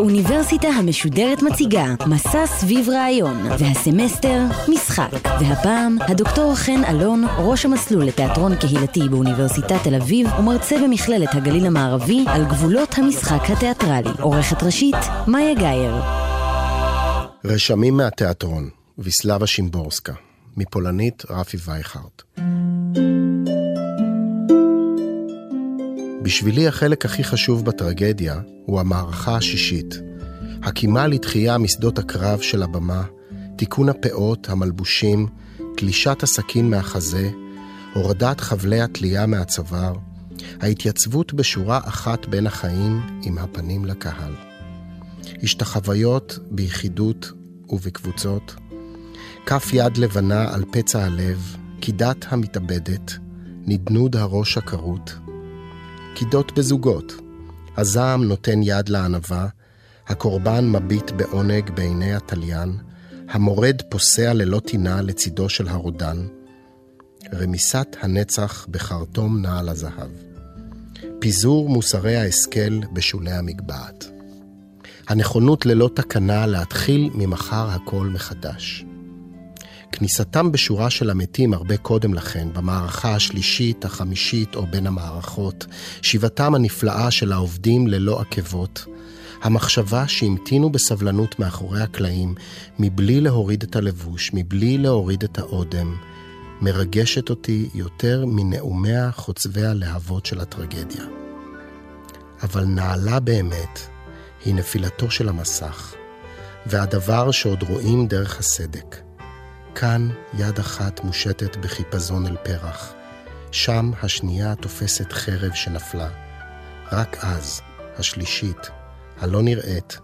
האוניברסיטה המשודרת מציגה מסע סביב רעיון, והסמסטר משחק. והפעם הדוקטור חן אלון, ראש המסלול לתיאטרון קהילתי באוניברסיטת תל אביב, ומרצה במכללת הגליל המערבי על גבולות המשחק התיאטרלי. עורכת ראשית, מאיה גאייר. רשמים מהתיאטרון, ויסלבה שימבורסקה. מפולנית, רפי וייכרט. בשבילי החלק הכי חשוב בטרגדיה הוא המערכה השישית. הקימה לתחייה משדות הקרב של הבמה, תיקון הפאות, המלבושים, תלישת הסכין מהחזה, הורדת חבלי התלייה מהצוואר, ההתייצבות בשורה אחת בין החיים עם הפנים לקהל. השתחוויות ביחידות ובקבוצות, כף יד לבנה על פצע הלב, קידת המתאבדת, נדנוד הראש הכרות, קידות בזוגות. הזעם נותן יד לענווה, הקורבן מביט בעונג בעיני התליין, המורד פוסע ללא טינה לצידו של הרודן, רמיסת הנצח בחרטום נעל הזהב. פיזור מוסרי ההשכל בשולי המגבעת. הנכונות ללא תקנה להתחיל ממחר הכל מחדש. כניסתם בשורה של המתים הרבה קודם לכן, במערכה השלישית, החמישית או בין המערכות, שיבתם הנפלאה של העובדים ללא עקבות, המחשבה שהמתינו בסבלנות מאחורי הקלעים, מבלי להוריד את הלבוש, מבלי להוריד את האודם, מרגשת אותי יותר מנאומיה חוצבי הלהבות של הטרגדיה. אבל נעלה באמת היא נפילתו של המסך, והדבר שעוד רואים דרך הסדק. כאן יד אחת מושטת בחיפזון אל פרח, שם השנייה תופסת חרב שנפלה. רק אז, השלישית, הלא נראית,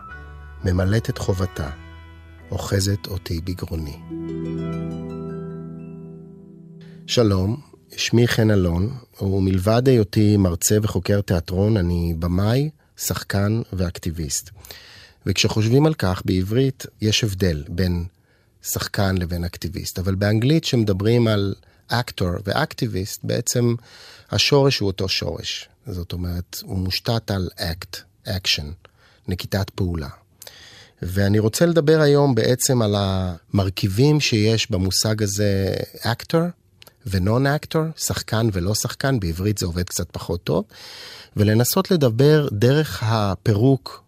ממלאת את חובתה, אוחזת אותי בגרוני. שלום, שמי חן אלון, ומלבד היותי מרצה וחוקר תיאטרון, אני במאי, שחקן ואקטיביסט. וכשחושבים על כך, בעברית יש הבדל בין שחקן לבין אקטיביסט, אבל באנגלית שמדברים על אקטור ואקטיביסט, בעצם השורש הוא אותו שורש. זאת אומרת, הוא מושתת על act, action, נקיטת פעולה. ואני רוצה לדבר היום בעצם על המרכיבים שיש במושג הזה actor ו non actor, שחקן ולא שחקן, בעברית זה עובד קצת פחות טוב, ולנסות לדבר דרך הפירוק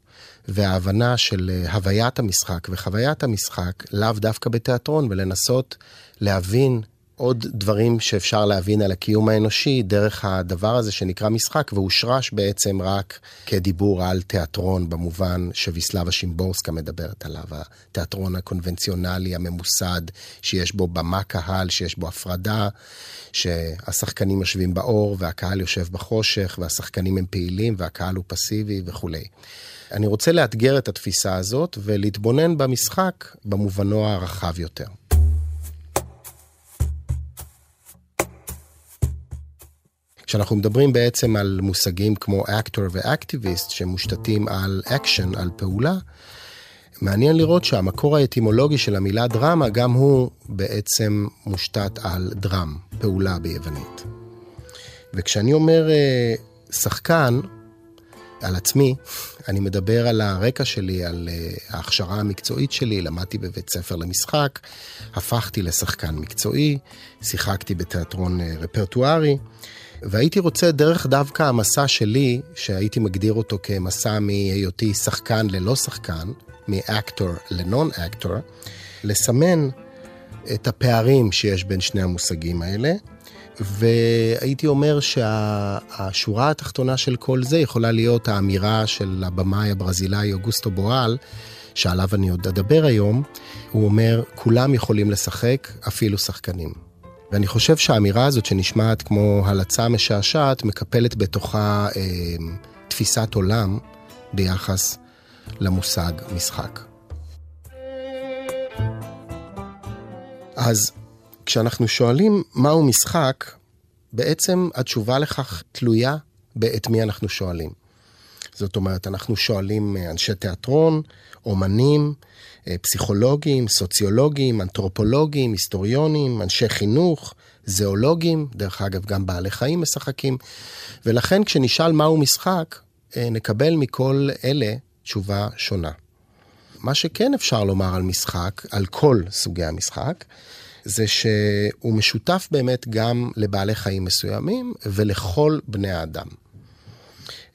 וההבנה של אה, הוויית המשחק וחוויית המשחק, לאו דווקא בתיאטרון, ולנסות להבין עוד דברים שאפשר להבין על הקיום האנושי דרך הדבר הזה שנקרא משחק, והושרש בעצם רק כדיבור על תיאטרון במובן שוויסלבה שימבורסקה מדברת עליו, התיאטרון הקונבנציונלי הממוסד, שיש בו במה קהל, שיש בו הפרדה, שהשחקנים יושבים באור והקהל יושב בחושך, והשחקנים הם פעילים והקהל הוא פסיבי וכולי. אני רוצה לאתגר את התפיסה הזאת ולהתבונן במשחק במובנו הרחב יותר. כשאנחנו מדברים בעצם על מושגים כמו actor ואקטיביסט שמושתתים על אקשן, על פעולה, מעניין לראות שהמקור האטימולוגי של המילה דרמה גם הוא בעצם מושתת על דרם, פעולה ביוונית. וכשאני אומר אה, שחקן, על עצמי, אני מדבר על הרקע שלי, על אה, ההכשרה המקצועית שלי, למדתי בבית ספר למשחק, הפכתי לשחקן מקצועי, שיחקתי בתיאטרון uh, רפרטוארי, והייתי רוצה דרך דווקא המסע שלי, שהייתי מגדיר אותו כמסע מהיותי שחקן ללא שחקן, מאקטור לנון אקטור, לסמן את הפערים שיש בין שני המושגים האלה. והייתי אומר שהשורה התחתונה של כל זה יכולה להיות האמירה של הבמאי הברזילאי אוגוסטו בואל, שעליו אני עוד אדבר היום, הוא אומר, כולם יכולים לשחק, אפילו שחקנים. ואני חושב שהאמירה הזאת שנשמעת כמו הלצה משעשעת, מקפלת בתוכה אה, תפיסת עולם ביחס למושג משחק. אז כשאנחנו שואלים מהו משחק, בעצם התשובה לכך תלויה באת מי אנחנו שואלים. זאת אומרת, אנחנו שואלים אה, אנשי תיאטרון, אומנים, אה, פסיכולוגים, סוציולוגים, אנתרופולוגים, היסטוריונים, אנשי חינוך, זואולוגים, דרך אגב, גם בעלי חיים משחקים. ולכן כשנשאל מהו משחק, אה, נקבל מכל אלה תשובה שונה. מה שכן אפשר לומר על משחק, על כל סוגי המשחק, זה שהוא משותף באמת גם לבעלי חיים מסוימים ולכל בני האדם.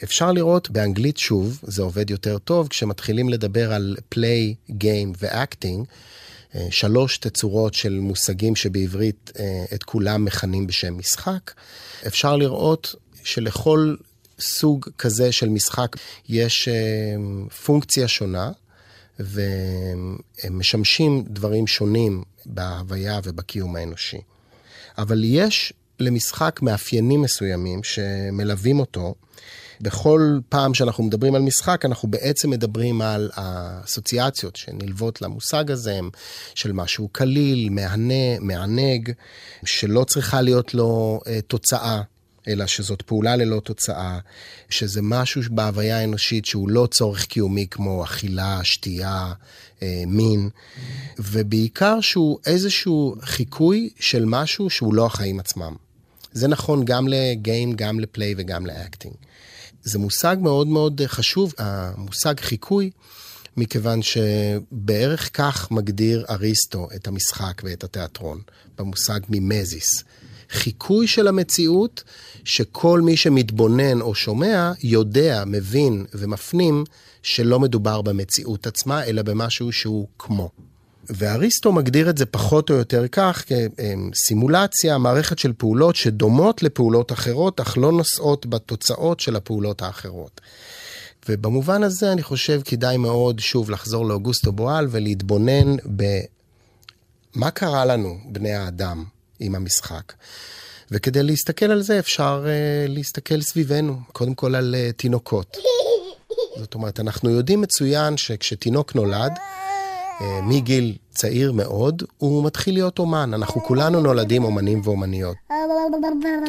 אפשר לראות באנגלית שוב, זה עובד יותר טוב, כשמתחילים לדבר על play, game ו-acting, אה, שלוש תצורות של מושגים שבעברית אה, את כולם מכנים בשם משחק. אפשר לראות שלכל סוג כזה של משחק יש אה, פונקציה שונה, והם משמשים דברים שונים בהוויה ובקיום האנושי. אבל יש למשחק מאפיינים מסוימים שמלווים אותו. בכל פעם שאנחנו מדברים על משחק, אנחנו בעצם מדברים על האסוציאציות שנלוות למושג הזה, של משהו קליל, מהנה, מענג, שלא צריכה להיות לו אה, תוצאה. אלא שזאת פעולה ללא תוצאה, שזה משהו בהוויה האנושית שהוא לא צורך קיומי כמו אכילה, שתייה, אה, מין, ובעיקר שהוא איזשהו חיקוי של משהו שהוא לא החיים עצמם. זה נכון גם לגיים, גם לפליי וגם לאקטינג. זה מושג מאוד מאוד חשוב, המושג חיקוי, מכיוון שבערך כך מגדיר אריסטו את המשחק ואת התיאטרון, במושג מימזיס. חיקוי של המציאות שכל מי שמתבונן או שומע יודע, מבין ומפנים שלא מדובר במציאות עצמה, אלא במשהו שהוא כמו. ואריסטו מגדיר את זה פחות או יותר כך, כסימולציה, מערכת של פעולות שדומות לפעולות אחרות, אך לא נושאות בתוצאות של הפעולות האחרות. ובמובן הזה אני חושב כדאי מאוד שוב לחזור לאוגוסטו בואל ולהתבונן במה קרה לנו, בני האדם, עם המשחק. וכדי להסתכל על זה אפשר uh, להסתכל סביבנו, קודם כל על uh, תינוקות. זאת אומרת, אנחנו יודעים מצוין שכשתינוק נולד, uh, מגיל צעיר מאוד, הוא מתחיל להיות אומן. אנחנו כולנו נולדים אומנים ואומניות.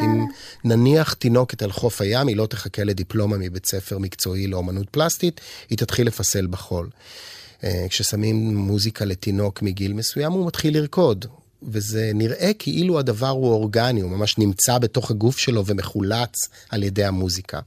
אם נניח תינוקת על חוף הים, היא לא תחכה לדיפלומה מבית ספר מקצועי לאומנות פלסטית, היא תתחיל לפסל בחול. כששמים מוזיקה לתינוק מגיל מסוים, הוא מתחיל לרקוד. וזה נראה כאילו הדבר הוא אורגני, הוא ממש נמצא בתוך הגוף שלו ומחולץ על ידי המוזיקה.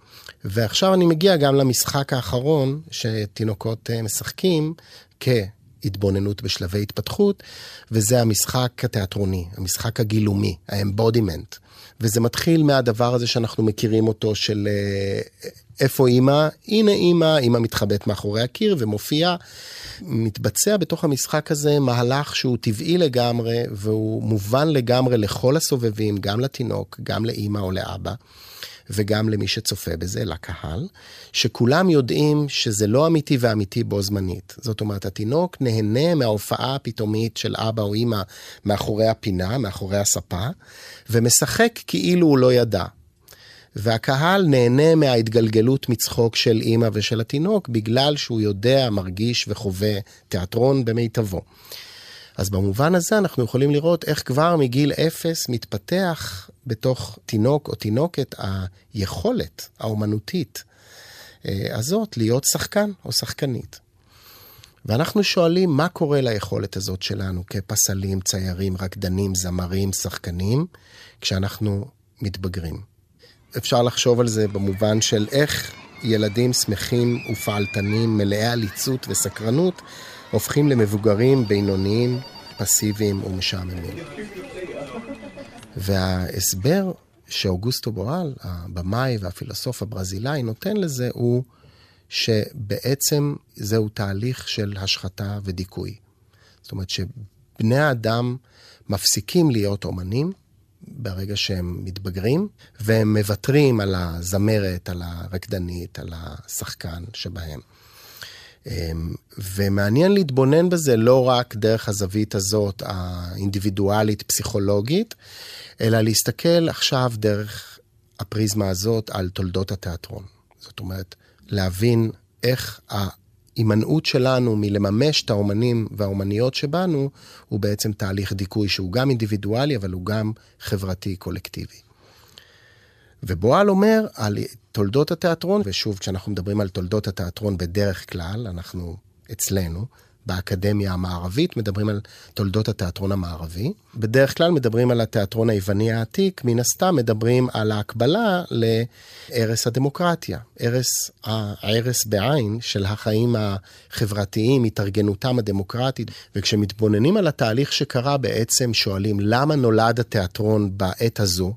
ועכשיו אני מגיע גם למשחק האחרון שתינוקות אה, משחקים כהתבוננות בשלבי התפתחות, וזה המשחק התיאטרוני, המשחק הגילומי, האמבודימנט. וזה מתחיל מהדבר הזה שאנחנו מכירים אותו של אה, איפה אימא? הנה אימא, אימא מתחבאת מאחורי הקיר ומופיעה. מתבצע בתוך המשחק הזה מהלך שהוא טבעי לגמרי והוא מובן לגמרי לכל הסובבים, גם לתינוק, גם לאימא או לאבא. וגם למי שצופה בזה, לקהל, שכולם יודעים שזה לא אמיתי ואמיתי בו זמנית. זאת אומרת, התינוק נהנה מההופעה הפתאומית של אבא או אימא מאחורי הפינה, מאחורי הספה, ומשחק כאילו הוא לא ידע. והקהל נהנה מההתגלגלות מצחוק של אימא ושל התינוק, בגלל שהוא יודע, מרגיש וחווה תיאטרון במיטבו. אז במובן הזה אנחנו יכולים לראות איך כבר מגיל אפס מתפתח בתוך תינוק או תינוקת היכולת האומנותית אה, הזאת להיות שחקן או שחקנית. ואנחנו שואלים מה קורה ליכולת הזאת שלנו כפסלים, ציירים, רקדנים, זמרים, שחקנים, כשאנחנו מתבגרים. אפשר לחשוב על זה במובן של איך ילדים שמחים ופעלתנים, מלאי עליצות וסקרנות, הופכים למבוגרים בינוניים, פסיביים ומשעממים. וההסבר שאוגוסטו בואל, הבמאי והפילוסוף הברזילאי, נותן לזה הוא שבעצם זהו תהליך של השחתה ודיכוי. זאת אומרת שבני האדם מפסיקים להיות אומנים ברגע שהם מתבגרים, והם מוותרים על הזמרת, על הרקדנית, על השחקן שבהם. אמ, ומעניין להתבונן בזה לא רק דרך הזווית הזאת האינדיבידואלית פסיכולוגית, אלא להסתכל עכשיו דרך הפריזמה הזאת על תולדות התיאטרון. זאת אומרת, להבין איך ההימנעות שלנו מלממש את האומנים והאומניות שבנו, הוא בעצם תהליך דיכוי שהוא גם אינדיבידואלי, אבל הוא גם חברתי קולקטיבי. ובועל אומר על תולדות התיאטרון, ושוב, כשאנחנו מדברים על תולדות התיאטרון בדרך כלל, אנחנו אצלנו, באקדמיה המערבית, מדברים על תולדות התיאטרון המערבי. בדרך כלל מדברים על התיאטרון היווני העתיק, מן הסתם מדברים על ההקבלה לערש הדמוקרטיה, ערש, הערש בעין של החיים החברתיים, התארגנותם הדמוקרטית. וכשמתבוננים על התהליך שקרה, בעצם שואלים למה נולד התיאטרון בעת הזו?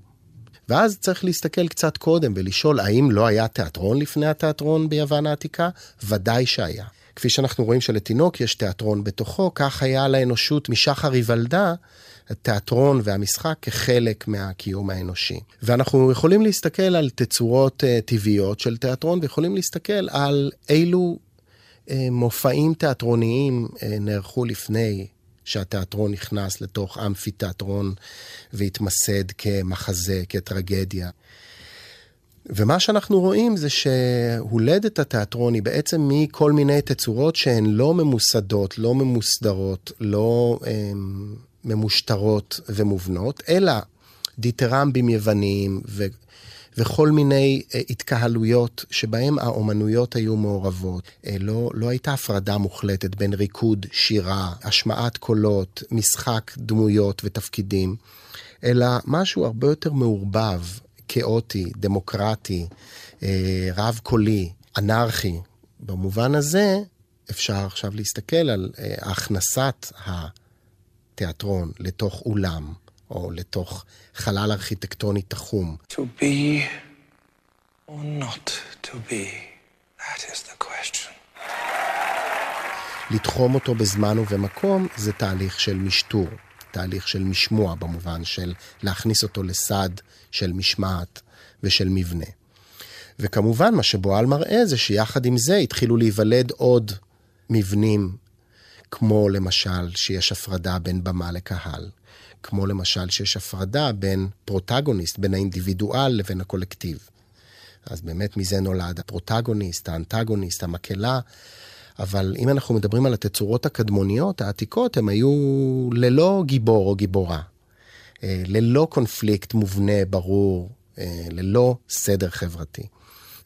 ואז צריך להסתכל קצת קודם ולשאול, האם לא היה תיאטרון לפני התיאטרון ביוון העתיקה? ודאי שהיה. כפי שאנחנו רואים שלתינוק יש תיאטרון בתוכו, כך היה לאנושות משחר היוולדה. התיאטרון והמשחק כחלק מהקיום האנושי. ואנחנו יכולים להסתכל על תצורות uh, טבעיות של תיאטרון, ויכולים להסתכל על אילו uh, מופעים תיאטרוניים uh, נערכו לפני שהתיאטרון נכנס לתוך אמפי תיאטרון והתמסד כמחזה, כטרגדיה. ומה שאנחנו רואים זה שהולדת התיאטרון היא בעצם מכל מיני תצורות שהן לא ממוסדות, לא ממוסדרות, לא הם, ממושטרות ומובנות, אלא דיטרמבים יווניים ו, וכל מיני אה, התקהלויות שבהם האומנויות היו מעורבות. אה, לא, לא הייתה הפרדה מוחלטת בין ריקוד, שירה, השמעת קולות, משחק דמויות ותפקידים, אלא משהו הרבה יותר מעורבב, כאוטי, דמוקרטי, אה, רב-קולי, אנרכי. במובן הזה, אפשר עכשיו להסתכל על אה, הכנסת התיאטרון לתוך אולם, או לתוך חלל ארכיטקטוני תחום. To be or not to be, that is the question. לתחום אותו בזמן ובמקום זה תהליך של משטור. תהליך של משמוע, במובן של להכניס אותו לסד של משמעת ושל מבנה. וכמובן, מה שבועל מראה זה שיחד עם זה התחילו להיוולד עוד מבנים, כמו למשל שיש הפרדה בין במה לקהל, כמו למשל שיש הפרדה בין פרוטגוניסט, בין האינדיבידואל לבין הקולקטיב. אז באמת מזה נולד הפרוטגוניסט, האנטגוניסט, המקהלה, אבל אם אנחנו מדברים על התצורות הקדמוניות, העתיקות, הם היו ללא גיבור או גיבורה. אה, ללא קונפליקט מובנה, ברור, אה, ללא סדר חברתי.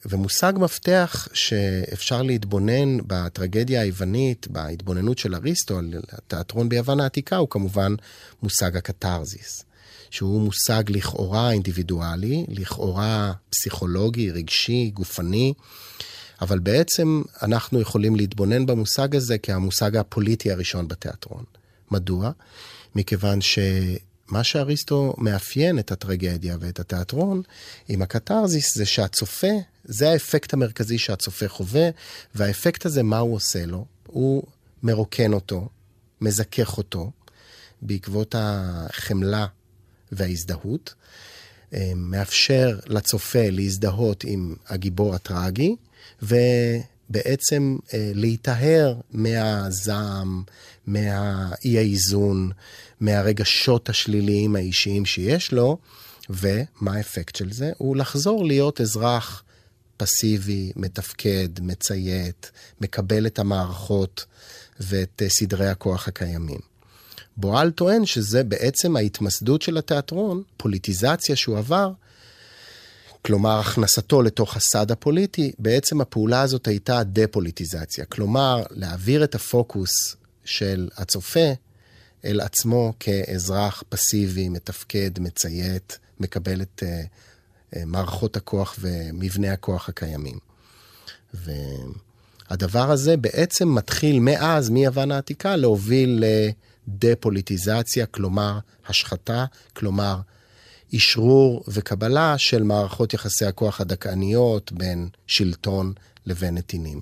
ומושג מפתח שאפשר להתבונן בטרגדיה היוונית, בהתבוננות של אריסטו על התיאטרון ביוון העתיקה, הוא כמובן מושג הקתרזיס, שהוא מושג לכאורה אינדיבידואלי, לכאורה פסיכולוגי, רגשי, גופני, אבל בעצם אנחנו יכולים להתבונן במושג הזה כהמושג הפוליטי הראשון בתיאטרון. מדוע? מכיוון שמה שאריסטו מאפיין את הטרגדיה ואת התיאטרון עם הקתרזיס זה שהצופה, זה האפקט המרכזי שהצופה חווה, והאפקט הזה, מה הוא עושה לו? הוא מרוקן אותו, מזכך אותו, בעקבות החמלה וההזדהות, אה, מאפשר לצופה להזדהות עם הגיבור הטרגי, ובעצם אה, להיטהר מהזעם, מהאי האיזון, מהרגשות השליליים האישיים שיש לו, ומה האפקט של זה? הוא לחזור להיות אזרח פסיבי, מתפקד, מציית, מקבל את המערכות ואת אה, סדרי הכוח הקיימים. בועל טוען שזה בעצם ההתמסדות של התיאטרון, פוליטיזציה שהוא עבר, כלומר הכנסתו לתוך הסד הפוליטי, בעצם הפעולה הזאת הייתה דה-פוליטיזציה. כלומר, להעביר את הפוקוס של הצופה אל עצמו כאזרח פסיבי, מתפקד, מציית, מקבל את uh, uh, מערכות הכוח ומבנה הכוח הקיימים. והדבר הזה בעצם מתחיל מאז, מיוון העתיקה, להוביל לדה-פוליטיזציה, כלומר השחתה, כלומר אשרור וקבלה של מערכות יחסי הכוח הדכאניות בין שלטון לבין נתינים.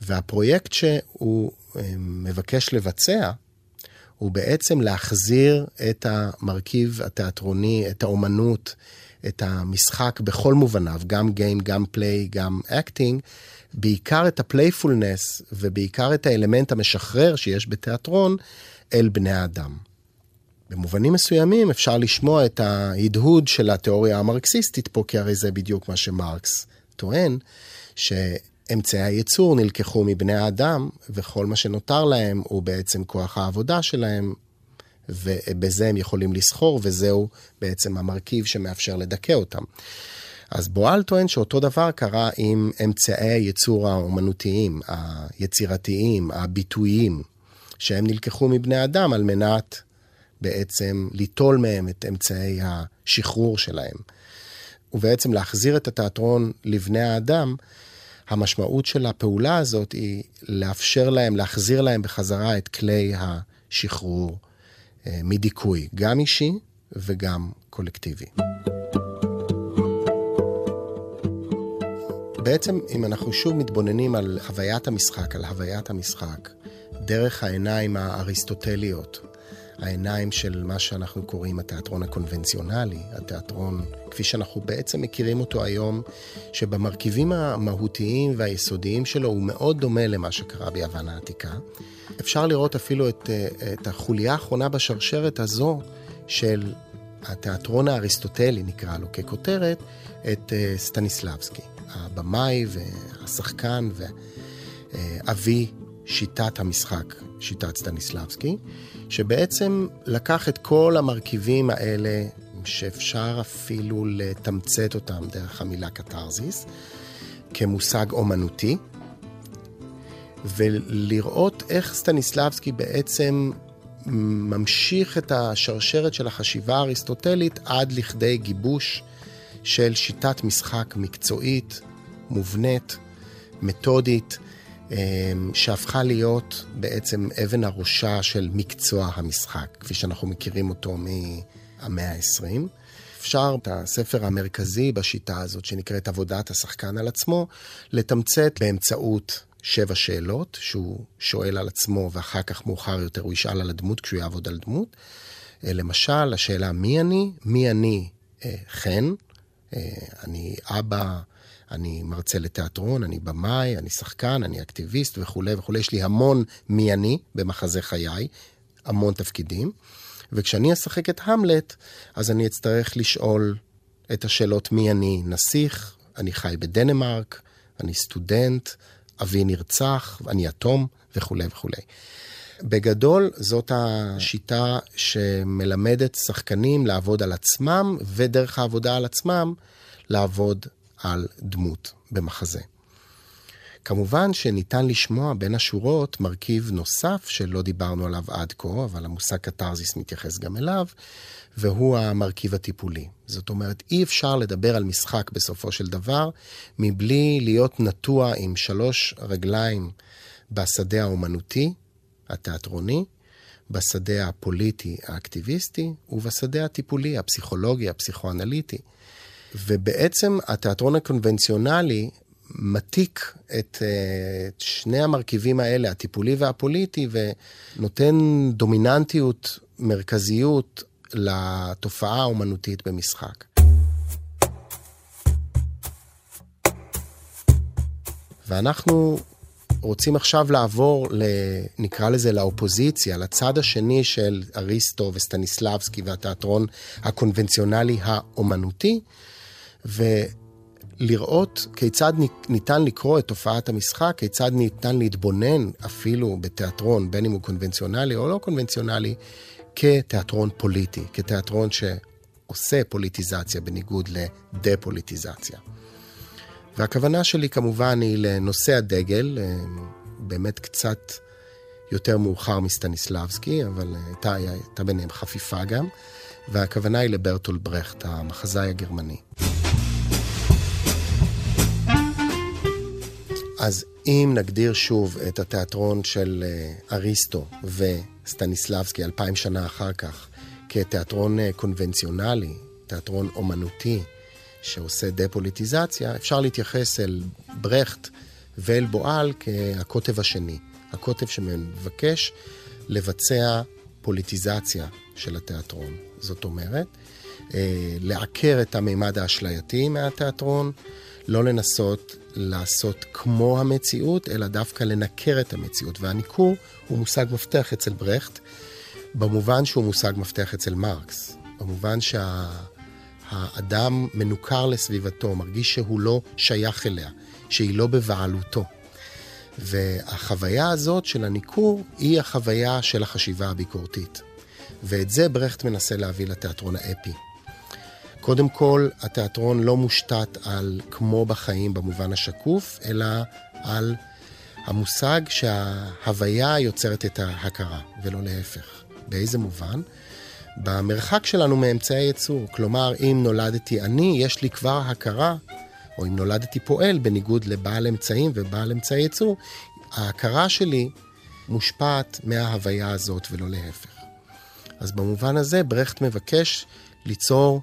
והפרויקט שהוא אה, מבקש לבצע, הוא בעצם להחזיר את המרכיב התיאטרוני, את האומנות, את המשחק בכל מובניו, גם game, גם play, גם acting, בעיקר את ה playfulness ובעיקר את האלמנט המשחרר שיש בתיאטרון אל בני האדם. במובנים מסוימים אפשר לשמוע את ההדהוד של התיאוריה המרקסיסטית פה, כי הרי זה בדיוק מה שמרקס טוען, שאמצעי הייצור נלקחו מבני האדם, וכל מה שנותר להם הוא בעצם כוח העבודה שלהם, ובזה הם יכולים לסחור, וזהו בעצם המרכיב שמאפשר לדכא אותם. אז בועל טוען שאותו דבר קרה עם אמצעי הייצור האומנותיים, היצירתיים, הביטויים, שהם נלקחו מבני אדם על מנת בעצם ליטול מהם את אמצעי השחרור שלהם. ובעצם להחזיר את התיאטרון לבני האדם, המשמעות של הפעולה הזאת היא לאפשר להם, להחזיר להם בחזרה את כלי השחרור אה, מדיכוי, גם אישי וגם קולקטיבי. בעצם, אם אנחנו שוב מתבוננים על חוויית המשחק, על הוויית המשחק, דרך העיניים האריסטוטליות, העיניים של מה שאנחנו קוראים התיאטרון הקונבנציונלי, התיאטרון כפי שאנחנו בעצם מכירים אותו היום, שבמרכיבים המהותיים והיסודיים שלו הוא מאוד דומה למה שקרה ביוון העתיקה. אפשר לראות אפילו את, את החוליה האחרונה בשרשרת הזו של התיאטרון האריסטוטלי, נקרא לו ככותרת, את אה, סטניסלבסקי, הבמאי והשחקן ואבי שיטת המשחק, שיטת סטניסלבסקי, שבעצם לקח את כל המרכיבים האלה, שאפשר אפילו לתמצת אותם דרך המילה קתרזיס, כמושג אומנותי, ולראות איך סטניסלבסקי בעצם ממשיך את השרשרת של החשיבה האריסטוטלית עד לכדי גיבוש של שיטת משחק מקצועית, מובנית, מתודית, שהפכה להיות בעצם אבן הראשה של מקצוע המשחק, כפי שאנחנו מכירים אותו מהמאה ה-20. אפשר את הספר המרכזי בשיטה הזאת, שנקראת עבודת השחקן על עצמו, לתמצת באמצעות שבע שאלות, שהוא שואל על עצמו ואחר כך מאוחר יותר הוא ישאל על הדמות כשהוא יעבוד על דמות. אה, למשל, השאלה מי אני? מי אני אה, חן? אה, אני אבא אני מרצה לתיאטרון, אני במאי, אני שחקן, אני אקטיביסט וכולי וכולי. יש לי המון מי אני במחזה חיי, המון תפקידים. וכשאני אשחק את המלט, אז אני אצטרך לשאול את השאלות מי אני נסיך, אני חי בדנמרק, אני סטודנט, אבי נרצח, אני יתום וכולי וכולי. בגדול, זאת השיטה שמלמדת שחקנים לעבוד על עצמם, ודרך העבודה על עצמם, לעבוד על דמות במחזה. כמובן שניתן לשמוע בין השורות מרכיב נוסף שלא דיברנו עליו עד כה, אבל המושג קתרזיס מתייחס גם אליו, והוא המרכיב הטיפולי. זאת אומרת, אי אפשר לדבר על משחק בסופו של דבר מבלי להיות נטוע עם שלוש רגליים בשדה האומנותי, התיאטרוני, בשדה הפוליטי האקטיביסטי ובשדה הטיפולי, הפסיכולוגי, הפסיכואנליטי. ובעצם התיאטרון הקונבנציונלי מתיק את, אה, את שני המרכיבים האלה, הטיפולי והפוליטי, ונותן דומיננטיות, מרכזיות לתופעה האומנותית במשחק. ואנחנו רוצים עכשיו לעבור, ל, נקרא לזה, לאופוזיציה, לצד השני של אריסטו וסטניסלבסקי והתיאטרון הקונבנציונלי האומנותי, ולראות כיצד ניתן לקרוא את תופעת המשחק, כיצד ניתן להתבונן אפילו בתיאטרון, בין אם הוא קונבנציונלי או לא קונבנציונלי, כתיאטרון פוליטי, כתיאטרון שעושה פוליטיזציה בניגוד לדה-פוליטיזציה. והכוונה שלי כמובן היא לנושא הדגל, אה, באמת קצת יותר מאוחר מסטניסלבסקי, אבל הייתה, הייתה ביניהם חפיפה גם, והכוונה היא לברטול ברכט, המחזאי הגרמני. אז אם נגדיר שוב את התיאטרון של אה, אריסטו וסטניסלבסקי אלפיים שנה אחר כך כתיאטרון אה, קונבנציונלי, תיאטרון אומנותי שעושה דה-פוליטיזציה, אפשר להתייחס אל ברכט ואל בועל כהקוטב השני. הקוטב שמבקש לבצע פוליטיזציה של התיאטרון. זאת אומרת, אה, לעקר את המימד האשלייתי מהתיאטרון, לא לנסות לעשות כמו המציאות, אלא דווקא לנקר את המציאות. והניכור הוא מושג מפתח אצל ברכט, במובן שהוא מושג מפתח אצל מרקס. במובן שהאדם שה... מנוכר לסביבתו, מרגיש שהוא לא שייך אליה, שהיא לא בבעלותו. והחוויה הזאת של הניכור היא החוויה של החשיבה הביקורתית. ואת זה ברכט מנסה להביא לתיאטרון האפי. קודם כל, התיאטרון לא מושתת על כמו בחיים במובן השקוף, אלא על המושג שההוויה יוצרת את ההכרה, ולא להפך. באיזה מובן? במרחק שלנו מאמצעי ייצור. כלומר, אם נולדתי אני, יש לי כבר הכרה, או אם נולדתי פועל, בניגוד לבעל אמצעים ובעל אמצעי ייצור, ההכרה שלי מושפעת מההוויה הזאת ולא להפך. אז במובן הזה, ברכט מבקש ליצור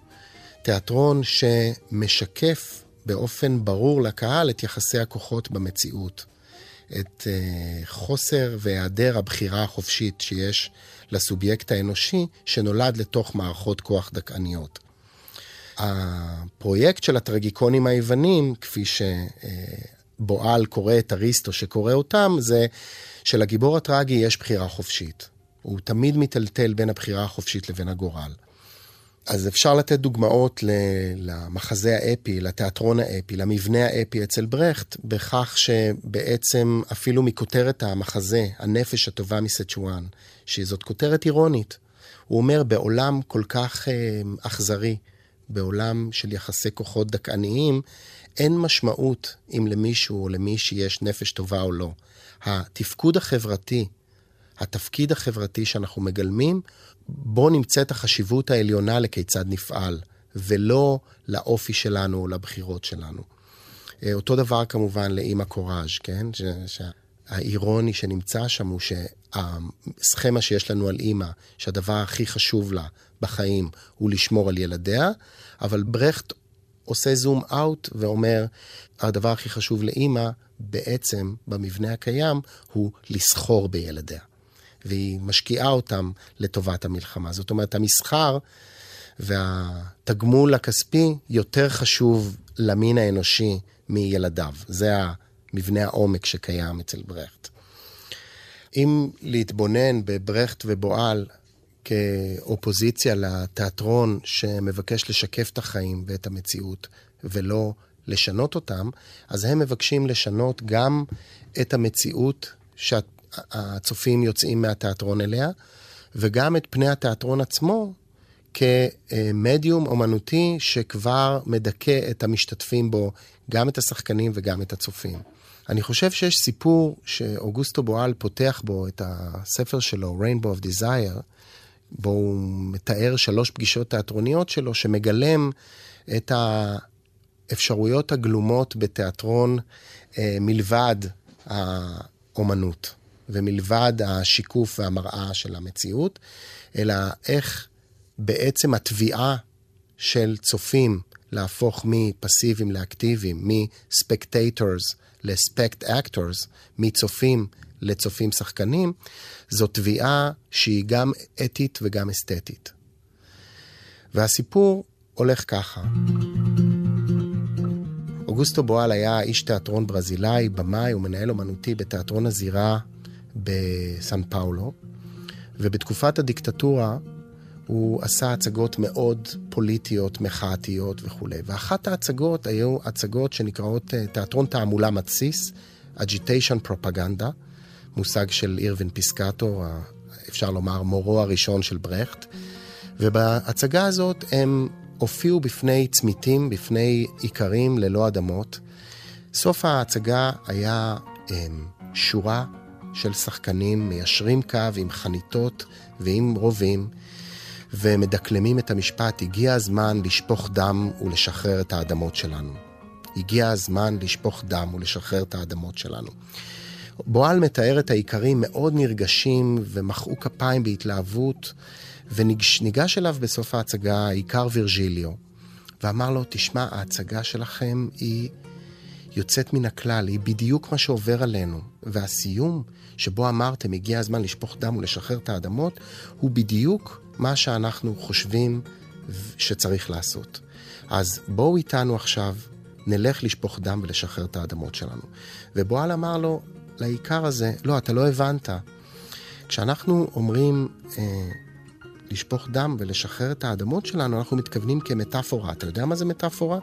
תיאטרון שמשקף באופן ברור לקהל את יחסי הכוחות במציאות, את uh, חוסר והיעדר הבחירה החופשית שיש לסובייקט האנושי שנולד לתוך מערכות כוח דכאניות. הפרויקט של הטרגיקונים היוונים, כפי שבועל קורא את אריסטו שקורא אותם, זה שלגיבור הטרגי יש בחירה חופשית. הוא תמיד מיטלטל בין הבחירה החופשית לבין הגורל. אז אפשר לתת דוגמאות למחזה האפי, לתיאטרון האפי, למבנה האפי אצל ברכט, בכך שבעצם אפילו מכותרת המחזה, הנפש הטובה מסצ'ואן, שזאת כותרת אירונית, הוא אומר, בעולם כל כך אה, אכזרי, בעולם של יחסי כוחות דכאניים, אין משמעות אם למישהו או למישהי יש נפש טובה או לא. התפקוד החברתי, התפקיד החברתי שאנחנו מגלמים, בו נמצאת החשיבות העליונה לכיצד נפעל, ולא לאופי שלנו או לבחירות שלנו. אה, אותו דבר כמובן לאימא קוראז', כן? שהאירוני שנמצא שם הוא שהסכמה שיש לנו על אימא, שהדבר הכי חשוב לה בחיים הוא לשמור על ילדיה, אבל ברכט עושה זום אאוט ואומר, הדבר הכי חשוב לאימא בעצם במבנה הקיים הוא לסחור בילדיה. והיא משקיעה אותם לטובת המלחמה. זאת אומרת, המסחר והתגמול הכספי יותר חשוב למין האנושי מילדיו. זה המבנה העומק שקיים אצל ברכט. אם להתבונן בברכט ובועל כאופוזיציה לתיאטרון שמבקש לשקף את החיים ואת המציאות ולא לשנות אותם, אז הם מבקשים לשנות גם את המציאות שאת הצופים יוצאים מהתיאטרון אליה, וגם את פני התיאטרון עצמו כמדיום אומנותי שכבר מדכא את המשתתפים בו, גם את השחקנים וגם את הצופים. אני חושב שיש סיפור שאוגוסטו בועל פותח בו את הספר שלו, Rainbow of Desire, בו הוא מתאר שלוש פגישות תיאטרוניות שלו, שמגלם את האפשרויות הגלומות בתיאטרון אה, מלבד האומנות. ומלבד השיקוף והמראה של המציאות, אלא איך בעצם התביעה של צופים להפוך מפסיביים לאקטיביים, מ spectators ל spect-actors, מצופים לצופים שחקנים, זו תביעה שהיא גם אתית וגם אסתטית. והסיפור הולך ככה. אוגוסטו בועל היה איש תיאטרון ברזילאי, במאי ומנהל אומנותי בתיאטרון הזירה בסן פאולו, ובתקופת הדיקטטורה הוא עשה הצגות מאוד פוליטיות, מחאתיות וכולי. ואחת ההצגות היו הצגות שנקראות אה, תיאטרון תעמולה מתסיס, agitation propaganda, מושג של ארווין פיסקטור, אפשר לומר מורו הראשון של ברכט. ובהצגה הזאת הם הופיעו בפני צמיתים, בפני איכרים ללא אדמות. סוף ההצגה היה הם, אה, שורה של שחקנים מיישרים קו עם חניתות ועם רובים, ומדקלמים את המשפט, הגיע הזמן לשפוך דם ולשחרר את האדמות שלנו. הגיע הזמן לשפוך דם ולשחרר את האדמות שלנו. בועל מתאר את האיכרים מאוד נרגשים ומחאו כפיים בהתלהבות, וניגש אליו בסוף ההצגה האיכר וירג'יליו, ואמר לו, תשמע, ההצגה שלכם היא יוצאת מן הכלל, היא בדיוק מה שעובר עלינו. והסיום שבו אמרתם, הגיע הזמן לשפוך דם ולשחרר את האדמות, הוא בדיוק מה שאנחנו חושבים שצריך לעשות. אז בואו איתנו עכשיו, נלך לשפוך דם ולשחרר את האדמות שלנו. ובועל אמר לו, לעיקר הזה, לא, אתה לא הבנת. כשאנחנו אומרים אה, לשפוך דם ולשחרר את האדמות שלנו, אנחנו מתכוונים כמטאפורה. אתה יודע מה זה מטאפורה?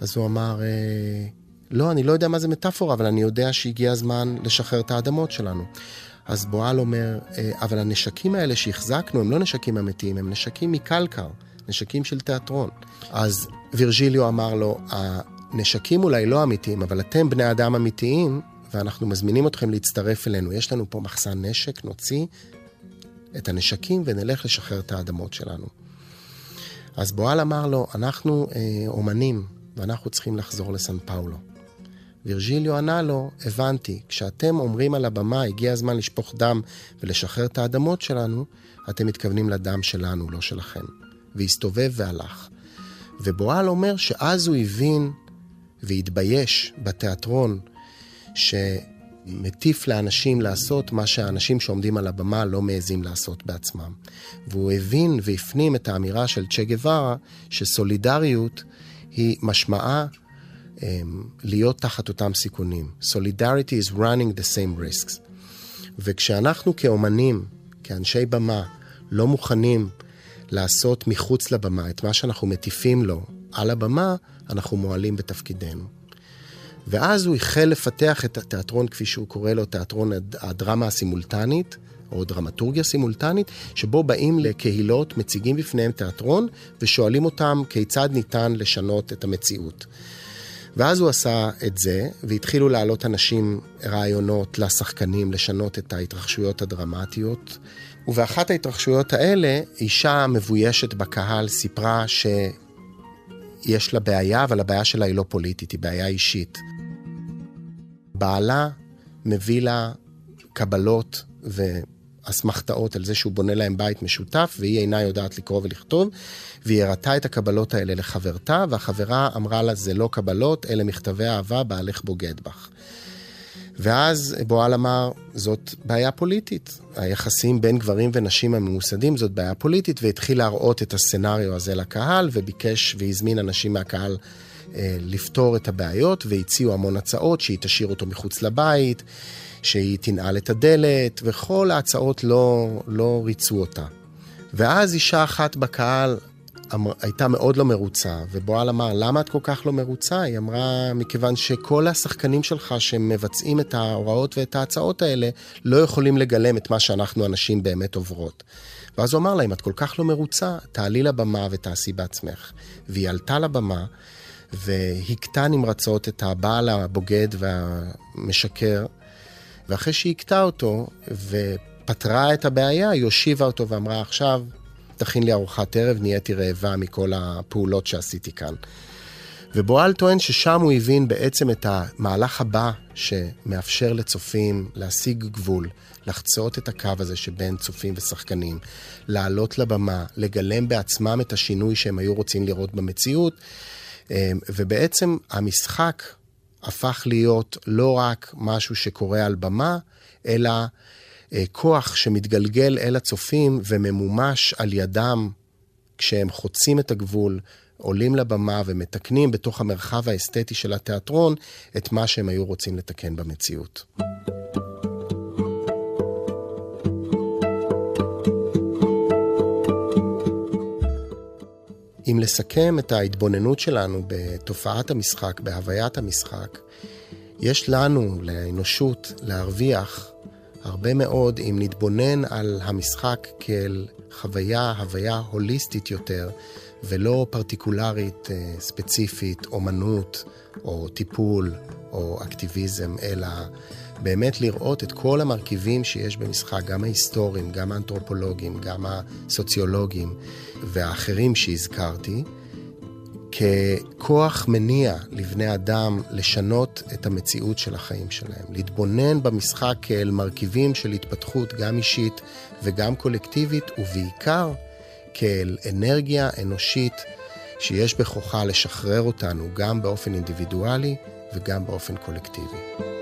אז הוא אמר, אה, לא, אני לא יודע מה זה מטאפורה, אבל אני יודע שהגיע הזמן לשחרר את האדמות שלנו. אז בועל אומר, אה, אבל הנשקים האלה שהחזקנו הם לא נשקים אמיתיים, הם נשקים מקלקר, נשקים של תיאטרון. אז וירג'יליו אמר לו, הנשקים אולי לא אמיתיים, אבל אתם בני אדם אמיתיים, ואנחנו מזמינים אתכם להצטרף אלינו. יש לנו פה מחסן נשק, נוציא את הנשקים ונלך לשחרר את האדמות שלנו. אז בועל אמר לו, אנחנו אה, אומנים, ואנחנו צריכים לחזור לסן פאולו. וירג'יליו ענה לו, הבנתי, כשאתם אומרים על הבמה, הגיע הזמן לשפוך דם ולשחרר את האדמות שלנו, אתם מתכוונים לדם שלנו, לא שלכם. והסתובב והלך. ובועל אומר שאז הוא הבין והתבייש בתיאטרון שמטיף לאנשים לעשות מה שהאנשים שעומדים על הבמה לא מעזים לעשות בעצמם. והוא הבין והפנים את האמירה של צ'ה גווארה, שסולידריות היא משמעה להיות תחת אותם סיכונים. Solidarity is running the same risks. וכשאנחנו כאומנים, כאנשי במה, לא מוכנים לעשות מחוץ לבמה את מה שאנחנו מטיפים לו על הבמה, אנחנו מועלים בתפקידנו. ואז הוא החל לפתח את התיאטרון, כפי שהוא קורא לו, תיאטרון הדרמה הסימולטנית, או דרמטורגיה סימולטנית, שבו באים לקהילות, מציגים בפניהם תיאטרון, ושואלים אותם כיצד ניתן לשנות את המציאות. ואז הוא עשה את זה, והתחילו להעלות אנשים רעיונות לשחקנים לשנות את ההתרחשויות הדרמטיות. ובאחת ההתרחשויות האלה, אישה מבוישת בקהל סיפרה שיש לה בעיה, אבל הבעיה שלה היא לא פוליטית, היא בעיה אישית. בעלה מביא לה קבלות ואסמכתאות על זה שהוא בונה להם בית משותף, והיא אינה יודעת לקרוא ולכתוב, והיא הראתה את הקבלות האלה לחברתה, והחברה אמרה לה, זה לא קבלות, אלה מכתבי אהבה, בעלך בוגד בך. ואז בועל אמר, זאת בעיה פוליטית. היחסים בין גברים ונשים הממוסדים זאת בעיה פוליטית, והתחיל להראות את הסצנריו הזה לקהל, וביקש והזמין אנשים מהקהל אה, לפתור את הבעיות, והציעו המון הצעות, שהיא תשאיר אותו מחוץ לבית, שהיא תנעל את הדלת, וכל ההצעות לא, לא ריצו אותה. ואז אישה אחת בקהל אמר, הייתה מאוד לא מרוצה, ובועל אמר, למה את כל כך לא מרוצה? היא אמרה, מכיוון שכל השחקנים שלך שמבצעים את ההוראות ואת ההצעות האלה, לא יכולים לגלם את מה שאנחנו הנשים באמת עוברות. ואז הוא אמר לה, אם את כל כך לא מרוצה, תעלי לבמה ותעשי בעצמך. והיא עלתה לבמה, והכתה נמרצות את הבעל הבוגד והמשקר, ואחרי שהיא הכתה אותו ופתרה את הבעיה, היא הושיבה אותו ואמרה, עכשיו תכין לי ארוחת ערב, נהייתי רעבה מכל הפעולות שעשיתי כאן. ובועל טוען ששם הוא הבין בעצם את המהלך הבא שמאפשר לצופים להשיג גבול, לחצות את הקו הזה שבין צופים ושחקנים, לעלות לבמה, לגלם בעצמם את השינוי שהם היו רוצים לראות במציאות, אמ, ובעצם המשחק הפך להיות לא רק משהו שקורה על במה, אלא אה, כוח שמתגלגל אל הצופים וממומש על ידם כשהם חוצים את הגבול, עולים לבמה ומתקנים בתוך המרחב האסתטי של התיאטרון את מה שהם היו רוצים לתקן במציאות. אם לסכם את ההתבוננות שלנו בתופעת המשחק, בהוויית המשחק, יש לנו, לאנושות, להרוויח הרבה מאוד אם נתבונן על המשחק כאל חוויה, הוויה הוליסטית יותר, ולא פרטיקולרית, אה, ספציפית, אומנות, או טיפול, או אקטיביזם, אלא באמת לראות את כל המרכיבים שיש במשחק, גם ההיסטוריים, גם האנתרופולוגיים, גם הסוציולוגיים והאחרים שהזכרתי, ככוח מניע לבני אדם לשנות את המציאות של החיים שלהם. להתבונן במשחק כאל מרכיבים של התפתחות גם אישית וגם קולקטיבית, ובעיקר כאל אנרגיה אנושית שיש בכוחה לשחרר אותנו גם באופן אינדיבידואלי וגם באופן קולקטיבי.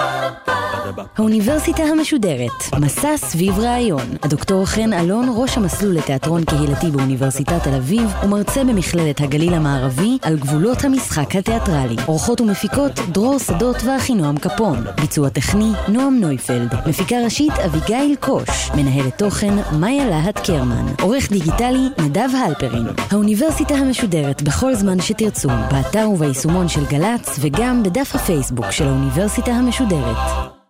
האוניברסיטה המשודרת, מסע סביב רעיון. הדוקטור חן אלון, ראש המסלול לתיאטרון קהילתי באוניברסיטת תל אביב, ומרצה במכללת הגליל המערבי על גבולות המשחק התיאטרלי. אורחות ומפיקות דרור שדות ואחינועם קפון. ביצוע טכני נועם נויפלד. מפיקה ראשית אביגיל קוש. מנהלת תוכן מאיה להט קרמן. עורך דיגיטלי נדב הלפרין. האוניברסיטה המשודרת בכל זמן שתרצו, באתר וביישומון של גל"צ וגם בדף הפייסבוק של האוניברסיטה המשודרת.